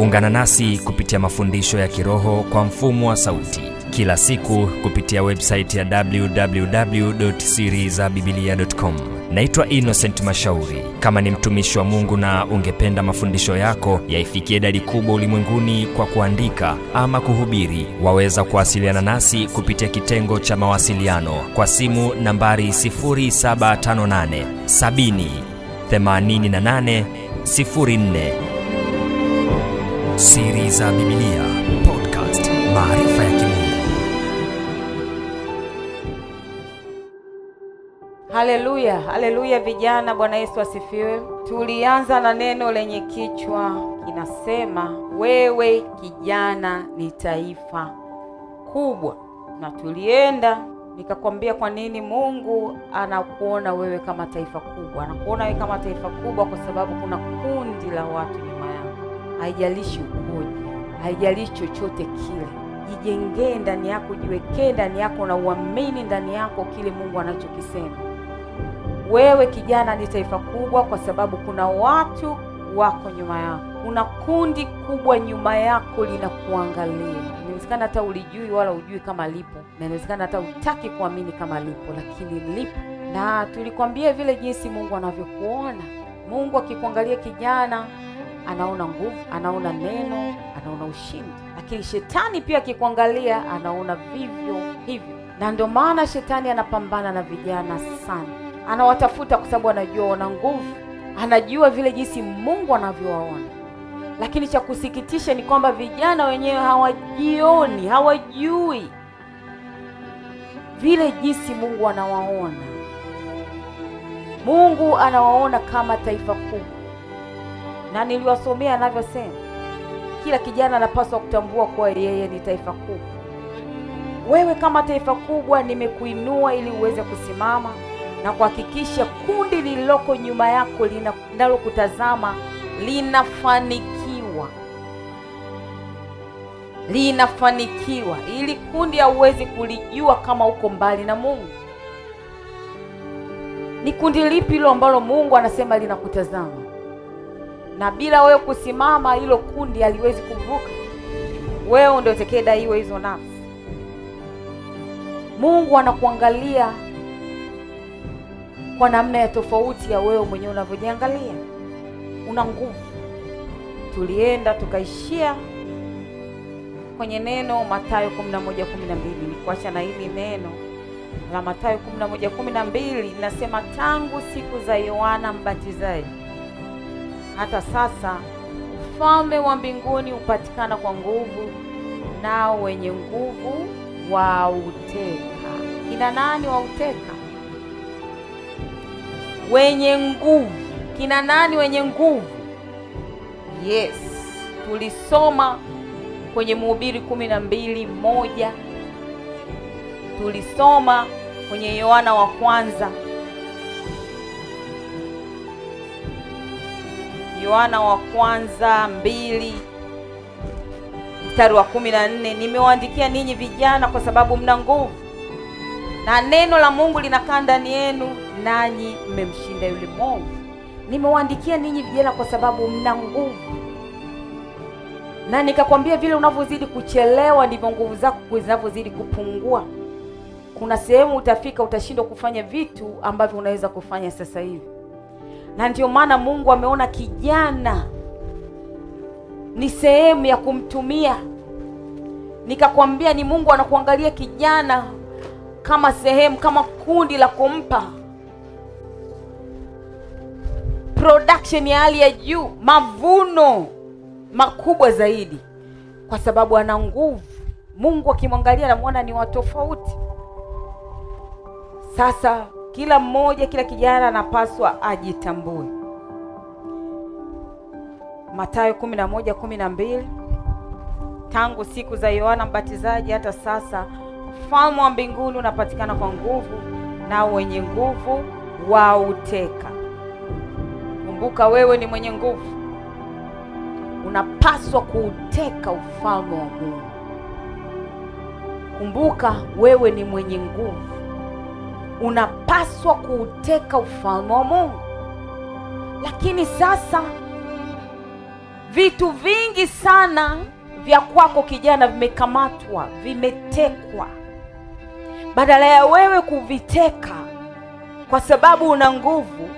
Ungana nasi kupitia mafundisho ya kiroho kwa mfumo wa sauti kila siku kupitia websaiti ya www.sirizabibilia.com. Naitwa Innocent Mashauri. Kama ni mtumishi wa Mungu na ungependa mafundisho yako yaifikie idadi kubwa ulimwenguni kwa kuandika ama kuhubiri, waweza kuwasiliana nasi kupitia kitengo cha mawasiliano kwa simu nambari 0758 70 88 04. Siri za Biblia Podcast, maarifa ya kimungu. Haleluya, haleluya vijana, Bwana Yesu asifiwe. Tulianza na neno lenye kichwa kinasema, wewe kijana ni taifa kubwa, na tulienda nikakwambia kwa nini Mungu anakuona wewe kama taifa kubwa. Anakuona wewe kama taifa kubwa kwa sababu kuna kundi la watu. Haijalishi ukoje, haijalishi chochote kile, jijengee ndani yako, jiwekee ndani yako na uamini ndani yako kile Mungu anachokisema. Wewe kijana ni taifa kubwa kwa sababu kuna watu wako nyuma yako, kuna kundi kubwa nyuma yako linakuangalia. Inawezekana hata ulijui wala ujui kama lipo, na inawezekana hata utaki kuamini kama lipo, lakini lipo. Na tulikwambia vile jinsi Mungu anavyokuona. Mungu akikuangalia kijana, anaona nguvu, anaona neno, anaona ushindi, lakini shetani pia akikuangalia, anaona vivyo hivyo, na ndio maana shetani anapambana na vijana sana. Anawatafuta kwa sababu anajua wana nguvu, anajua vile jinsi Mungu anavyowaona. Lakini cha kusikitisha ni kwamba vijana wenyewe hawajioni, hawajui vile jinsi Mungu anawaona. Mungu anawaona kama taifa kubwa, na niliwasomea anavyosema, kila kijana anapaswa kutambua kuwa yeye ni taifa kubwa. Wewe kama taifa kubwa, nimekuinua ili uweze kusimama na kuhakikisha kundi lililoko nyuma yako linalokutazama linafanikiwa, linafanikiwa. Ili kundi hauwezi kulijua kama uko mbali na Mungu. Ni kundi lipi hilo ambalo Mungu anasema linakutazama, na bila wewe kusimama, hilo kundi haliwezi kuvuka. Wewe ndio utakayedaiwa hizo nafsi. Mungu anakuangalia kwa namna ya tofauti ya wewe mwenyewe unavyojiangalia. Una nguvu. Tulienda tukaishia kwenye neno Mathayo 11:12. Nikuacha na hili neno la Mathayo 11:12 linasema, tangu siku za Yohana Mbatizaji hata sasa ufalme wa mbinguni hupatikana kwa nguvu, nao wenye nguvu wauteka. Kina nani wauteka? wenye nguvu. Kina nani wenye nguvu? Yes, tulisoma kwenye Mhubiri kumi na mbili moja, tulisoma kwenye Yohana wa kwanza, Yohana wa kwanza mbili mstari wa kumi na nne nimewaandikia ninyi vijana kwa sababu mna nguvu na neno la Mungu linakaa ndani yenu nanyi mmemshinda yule mwovu. Nimewaandikia ninyi vijana kwa sababu mna nguvu, na nikakwambia vile unavyozidi kuchelewa ndivyo nguvu zako zinavyozidi kupungua. Kuna sehemu utafika utashindwa kufanya vitu ambavyo unaweza kufanya sasa hivi, na ndio maana Mungu ameona kijana ni sehemu ya kumtumia. Nikakwambia ni Mungu anakuangalia kijana kama sehemu, kama kundi la kumpa production ya hali ya juu, mavuno makubwa zaidi, kwa sababu ana nguvu. Mungu akimwangalia anamwona ni wa tofauti. Sasa kila mmoja, kila kijana anapaswa ajitambue. Mathayo 11:12 tangu siku za Yohana Mbatizaji hata sasa ufalme wa mbinguni unapatikana kwa nguvu, na wenye nguvu wauteka. Kumbuka wewe ni mwenye nguvu, unapaswa kuuteka ufalme wa Mungu. Kumbuka wewe ni mwenye nguvu, unapaswa kuuteka ufalme wa Mungu. Lakini sasa Vitu vingi sana vya kwako kijana vimekamatwa, vimetekwa. Badala ya wewe kuviteka kwa sababu una nguvu,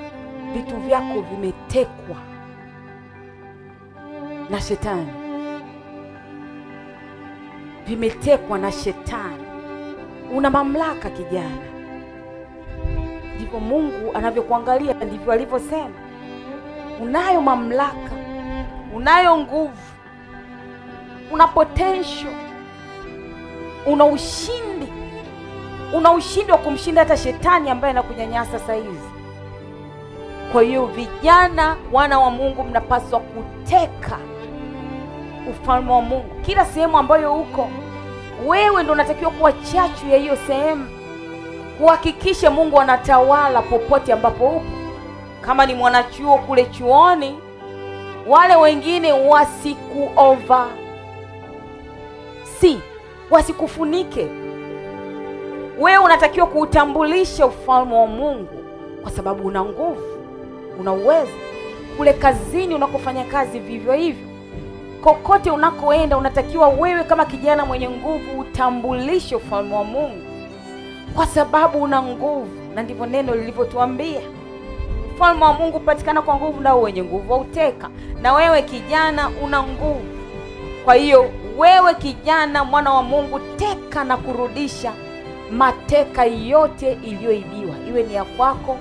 vitu vyako vimetekwa na shetani, vimetekwa na shetani. Una mamlaka kijana, ndivyo Mungu anavyokuangalia, ndivyo alivyosema. Unayo mamlaka, unayo nguvu, una potential, una ushindi, una ushindi wa kumshinda hata shetani ambaye anakunyanyasa saa hizi. Kwa hiyo vijana, wana wa Mungu, mnapaswa kuteka ufalme wa Mungu kila sehemu ambayo uko wewe, ndo unatakiwa kuwa chachu ya hiyo sehemu, kuhakikisha Mungu anatawala popote ambapo upo. Kama ni mwanachuo kule chuoni, wale wengine wasiku over si wasikufunike. Wewe unatakiwa kuutambulisha ufalme wa Mungu kwa sababu una nguvu, una uwezo. Kule kazini unakofanya kazi, vivyo hivyo, kokote unakoenda, unatakiwa wewe kama kijana mwenye nguvu utambulishe ufalme wa Mungu kwa sababu una nguvu, na ndivyo neno lilivyotuambia. Ufalme wa Mungu hupatikana kwa nguvu, nao wenye nguvu wauteka. Na wewe kijana una nguvu. Kwa hiyo wewe kijana, mwana wa Mungu, teka na kurudisha mateka yote iliyoibiwa, iwe ni ya kwako,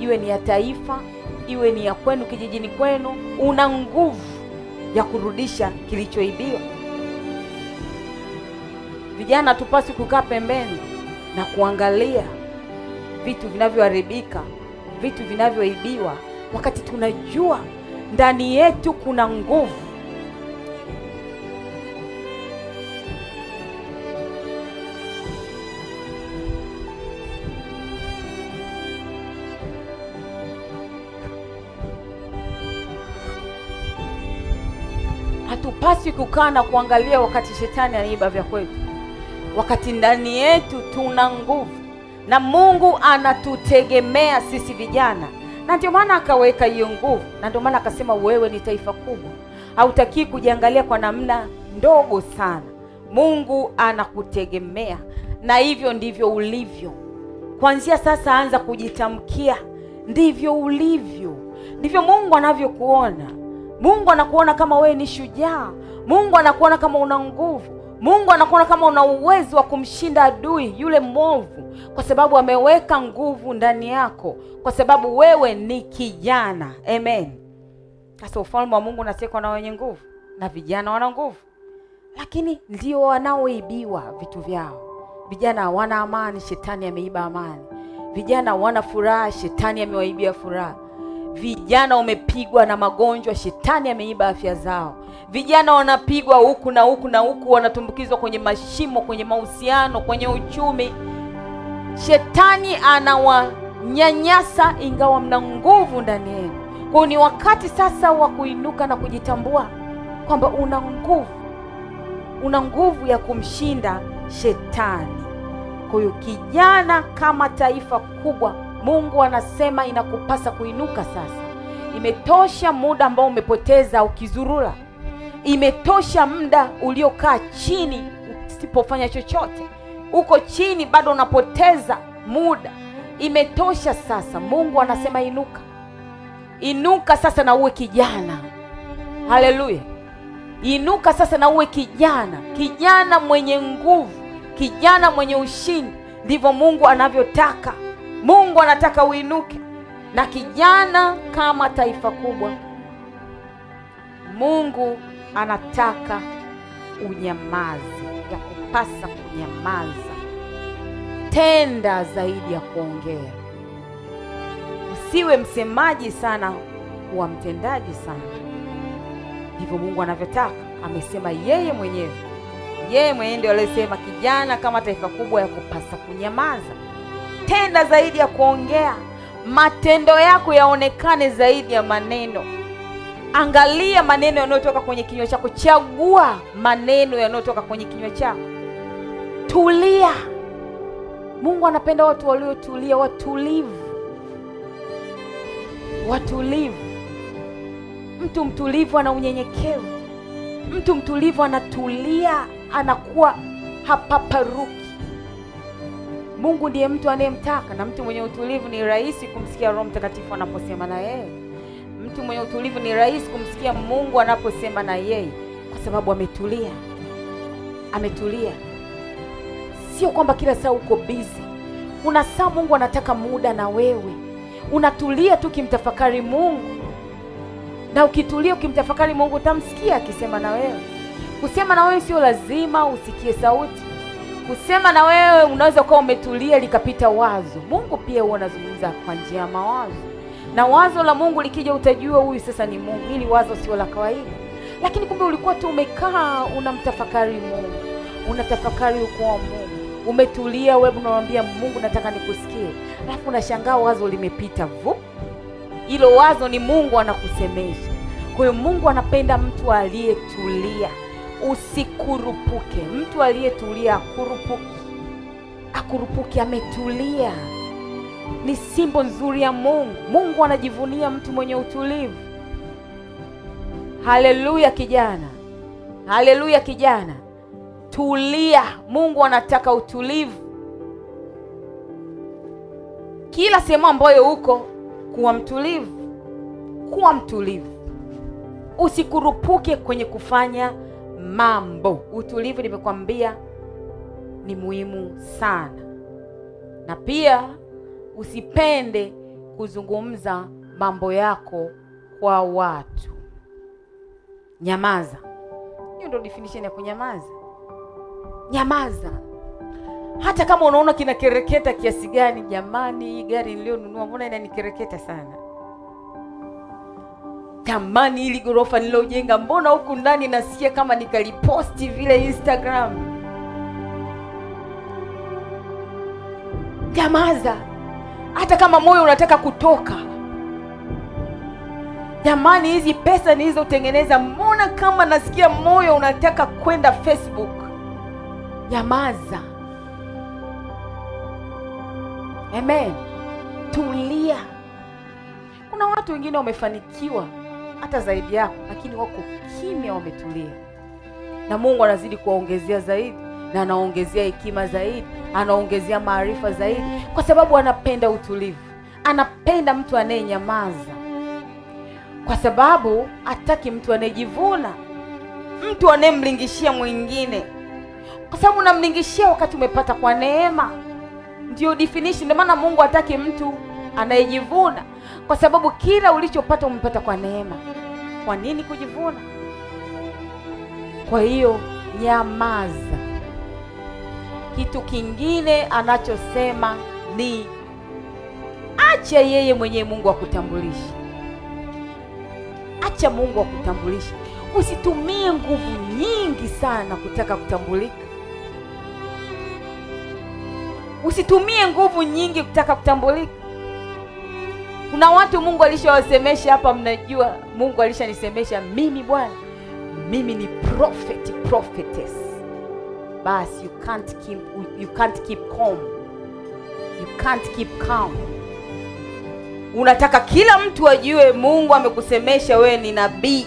iwe ni ya taifa, iwe ni ya kwenu kijijini kwenu. Una nguvu ya kurudisha kilichoibiwa. Vijana, tupasi kukaa pembeni na kuangalia vitu vinavyoharibika, vitu vinavyoibiwa, wakati tunajua ndani yetu kuna nguvu. Hatupaswi kukaa na kuangalia wakati shetani anaiba vya kwetu, wakati ndani yetu tuna nguvu na Mungu anatutegemea sisi vijana, na ndio maana akaweka hiyo nguvu, na ndio maana akasema wewe ni taifa kubwa. Hautakii kujiangalia kwa namna ndogo sana. Mungu anakutegemea, na hivyo ndivyo ulivyo. Kuanzia sasa, anza kujitamkia, ndivyo ulivyo, ndivyo Mungu anavyokuona. Mungu anakuona kama wewe ni shujaa. Mungu anakuona kama una nguvu. Mungu anakuona kama una uwezo wa kumshinda adui yule mwovu, kwa sababu ameweka nguvu ndani yako, kwa sababu wewe ni kijana. Amen. Sasa ufalme wa Mungu unatekwa na wenye nguvu, na vijana wana nguvu, lakini ndio wanaoibiwa vitu vyao. Vijana hawana amani, shetani ameiba amani. Vijana hawana furaha, shetani amewaibia furaha. Vijana wamepigwa na magonjwa, shetani ameiba afya zao. Vijana wanapigwa huku na huku na huku, wanatumbukizwa kwenye mashimo, kwenye mahusiano, kwenye uchumi. Shetani anawanyanyasa, ingawa mna nguvu ndani yenu. Kwa ni wakati sasa wa kuinuka na kujitambua kwamba una nguvu, una nguvu ya kumshinda shetani. Kwa hiyo kijana, kama taifa kubwa Mungu anasema inakupasa kuinuka sasa. Imetosha muda ambao umepoteza ukizurura. Imetosha muda uliokaa chini usipofanya chochote, uko chini bado unapoteza muda. Imetosha sasa. Mungu anasema inuka, inuka sasa na uwe kijana. Haleluya! Inuka sasa na uwe kijana, kijana mwenye nguvu, kijana mwenye ushindi. Ndivyo Mungu anavyotaka. Mungu anataka uinuke na kijana, kama taifa kubwa. Mungu anataka unyamaze, ya kupasa kunyamaza, tenda zaidi ya kuongea. Usiwe msemaji sana, kuwa mtendaji sana. Ndivyo Mungu anavyotaka. Amesema yeye mwenyewe, yeye mwenyewe ndio aliyesema, kijana, kama taifa kubwa, ya kupasa kunyamaza tenda zaidi ya kuongea. Matendo yako yaonekane zaidi ya maneno. Angalia maneno yanayotoka kwenye kinywa chako, chagua maneno yanayotoka kwenye kinywa chako. Tulia. Mungu anapenda watu waliotulia, watulivu, watulivu. Mtu mtulivu ana unyenyekevu, mtu mtulivu anatulia, anakuwa hapaparuki. Mungu ndiye mtu anayemtaka, na mtu mwenye utulivu ni rahisi kumsikia Roho Mtakatifu anaposema na yeye. Mtu mwenye utulivu ni rahisi kumsikia Mungu anaposema na yeye, kwa sababu ametulia, ametulia. Sio kwamba kila saa uko busy. Kuna saa Mungu anataka muda na wewe, unatulia tu ukimtafakari Mungu, na ukitulia ukimtafakari Mungu utamsikia akisema na wewe. Kusema na wewe sio lazima usikie sauti. Kusema na wewe unaweza ukawa umetulia likapita wazo. Mungu pia huwa anazungumza kwa njia ya mawazo, na wazo la Mungu likija utajua huyu sasa ni Mungu. Hili wazo sio la kawaida, lakini kumbe ulikuwa tu umekaa unamtafakari Mungu, unatafakari ukuu wa Mungu, umetulia wewe, unamwambia Mungu, nataka nikusikie, alafu unashangaa wazo limepita vup. Hilo wazo ni Mungu anakusemesha. Kwa hiyo Mungu anapenda mtu aliyetulia. Usikurupuke. Mtu aliyetulia akurupuki, akurupuki, ametulia. Ni simbo nzuri ya Mungu. Mungu anajivunia mtu mwenye utulivu. Haleluya kijana, haleluya kijana, tulia. Mungu anataka utulivu kila sehemu ambayo uko, kuwa mtulivu, kuwa mtulivu, usikurupuke kwenye kufanya mambo. Utulivu nimekwambia ni muhimu sana, na pia usipende kuzungumza mambo yako kwa watu. Nyamaza. Hiyo ndio definition ya kunyamaza. Nyamaza, hata kama unaona kinakereketa kiasi gani. Jamani, hii gari niliyonunua mbona inanikereketa sana? Jamani, hili ghorofa nililojenga mbona huku ndani nasikia kama nikaliposti vile Instagram. Nyamaza, hata kama moyo unataka kutoka. Jamani, hizi pesa nilizotengeneza, mbona kama nasikia moyo unataka kwenda Facebook. Nyamaza. Amen. Tulia. Kuna watu wengine wamefanikiwa hata zaidi yako, lakini wako kimya, wametulia, na Mungu anazidi kuwaongezea zaidi, na anaongezea hekima zaidi, anaongezea maarifa zaidi, kwa sababu anapenda utulivu, anapenda mtu anayenyamaza, kwa sababu hataki mtu anayejivuna, mtu anayemlingishia mwingine, kwa sababu unamlingishia wakati umepata kwa neema. Ndio definition. Ndio maana Mungu hataki mtu anayejivuna kwa sababu kila ulichopata umepata kwa neema. Kwa nini kujivuna? Kwa hiyo nyamaza. Kitu kingine anachosema ni acha yeye mwenyewe Mungu akutambulishe. Acha Mungu akutambulishe. Usitumie nguvu nyingi sana kutaka kutambulika. Usitumie nguvu nyingi kutaka kutambulika. Kuna watu Mungu alishawasemesha hapa, mnajua Mungu alishanisemesha mimi, bwana, mimi ni prophet prophetess. Basi you can't keep, you can't keep calm. You can't keep calm. Unataka kila mtu ajue Mungu amekusemesha wewe ni nabii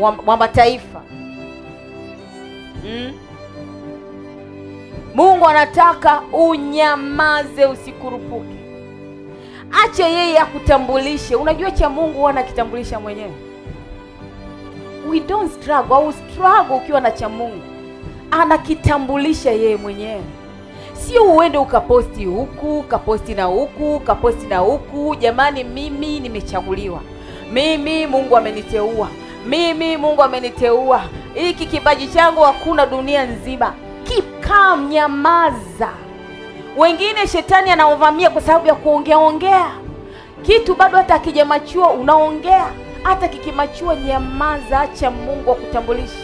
wa, wa mataifa mm? Mungu anataka unyamaze, usikurupuke. Acha yeye akutambulishe. Unajua cha Mungu huwa anakitambulisha mwenyewe. We don't struggle au struggle ukiwa na cha Mungu, anakitambulisha yeye mwenyewe, sio uende ukaposti huku ukaposti na huku ukaposti na huku. Jamani, mimi nimechaguliwa, mimi Mungu ameniteua, mimi Mungu ameniteua, hiki kipaji changu hakuna dunia nzima. Keep calm, nyamaza. Wengine shetani anawavamia kwa sababu ya kuongea ongea kitu, bado hata akijamachua unaongea, hata kikimachua, nyamaza, acha Mungu akutambulishe.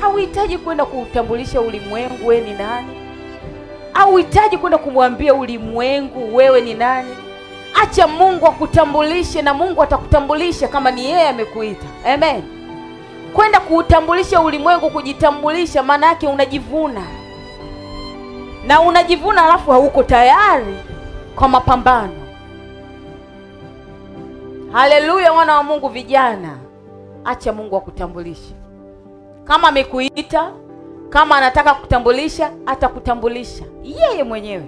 Hauhitaji kwenda kuutambulisha ulimwengu wewe ni nani, hauhitaji kwenda kumwambia ulimwengu wewe ni nani. Acha Mungu akutambulishe, na Mungu atakutambulisha kama ni yeye amekuita. Amen. Kwenda kuutambulisha ulimwengu, kujitambulisha, maana yake unajivuna na unajivuna alafu hauko tayari kwa mapambano. Haleluya, wana wa Mungu, vijana. Acha mungu akutambulishe. Kama amekuita kama anataka kutambulisha atakutambulisha. Yeye mwenyewe.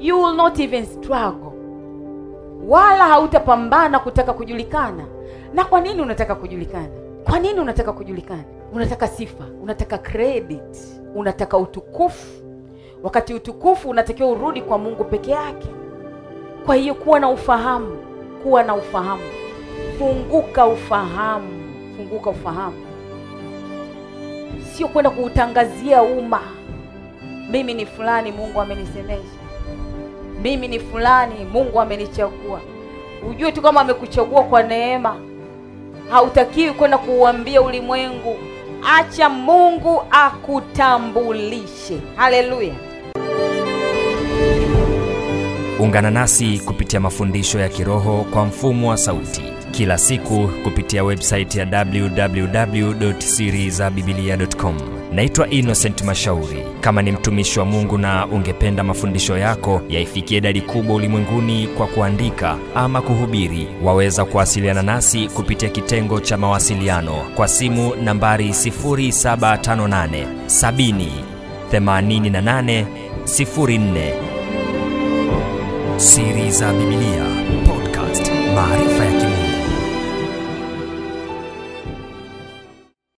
You will not even struggle. Wala hautapambana kutaka kujulikana. Na kwa nini unataka kujulikana? Kwa nini unataka kujulikana? Unataka sifa unataka credit unataka utukufu wakati utukufu unatakiwa urudi kwa mungu peke yake. Kwa hiyo kuwa na ufahamu kuwa na ufahamu. Funguka ufahamu funguka ufahamu. Sio kwenda kuutangazia umma mimi ni fulani mungu amenisemesha. Mimi ni fulani mungu amenichagua. Ujue tu kama amekuchagua kwa neema. Hautakiwi kwenda kuuambia ulimwengu. Acha mungu akutambulishe. Haleluya ungana nasi kupitia mafundisho ya kiroho kwa mfumo wa sauti. Kila siku kupitia websaiti ya www www.sirizabibilia.com naitwa innocent mashauri. Kama ni mtumishi wa mungu na ungependa mafundisho yako yaifikie idadi kubwa ulimwenguni kwa kuandika ama kuhubiri waweza kuwasiliana nasi kupitia kitengo cha mawasiliano kwa simu nambari 758 70 88 04 siri za bibilia. Podcast maarifa ya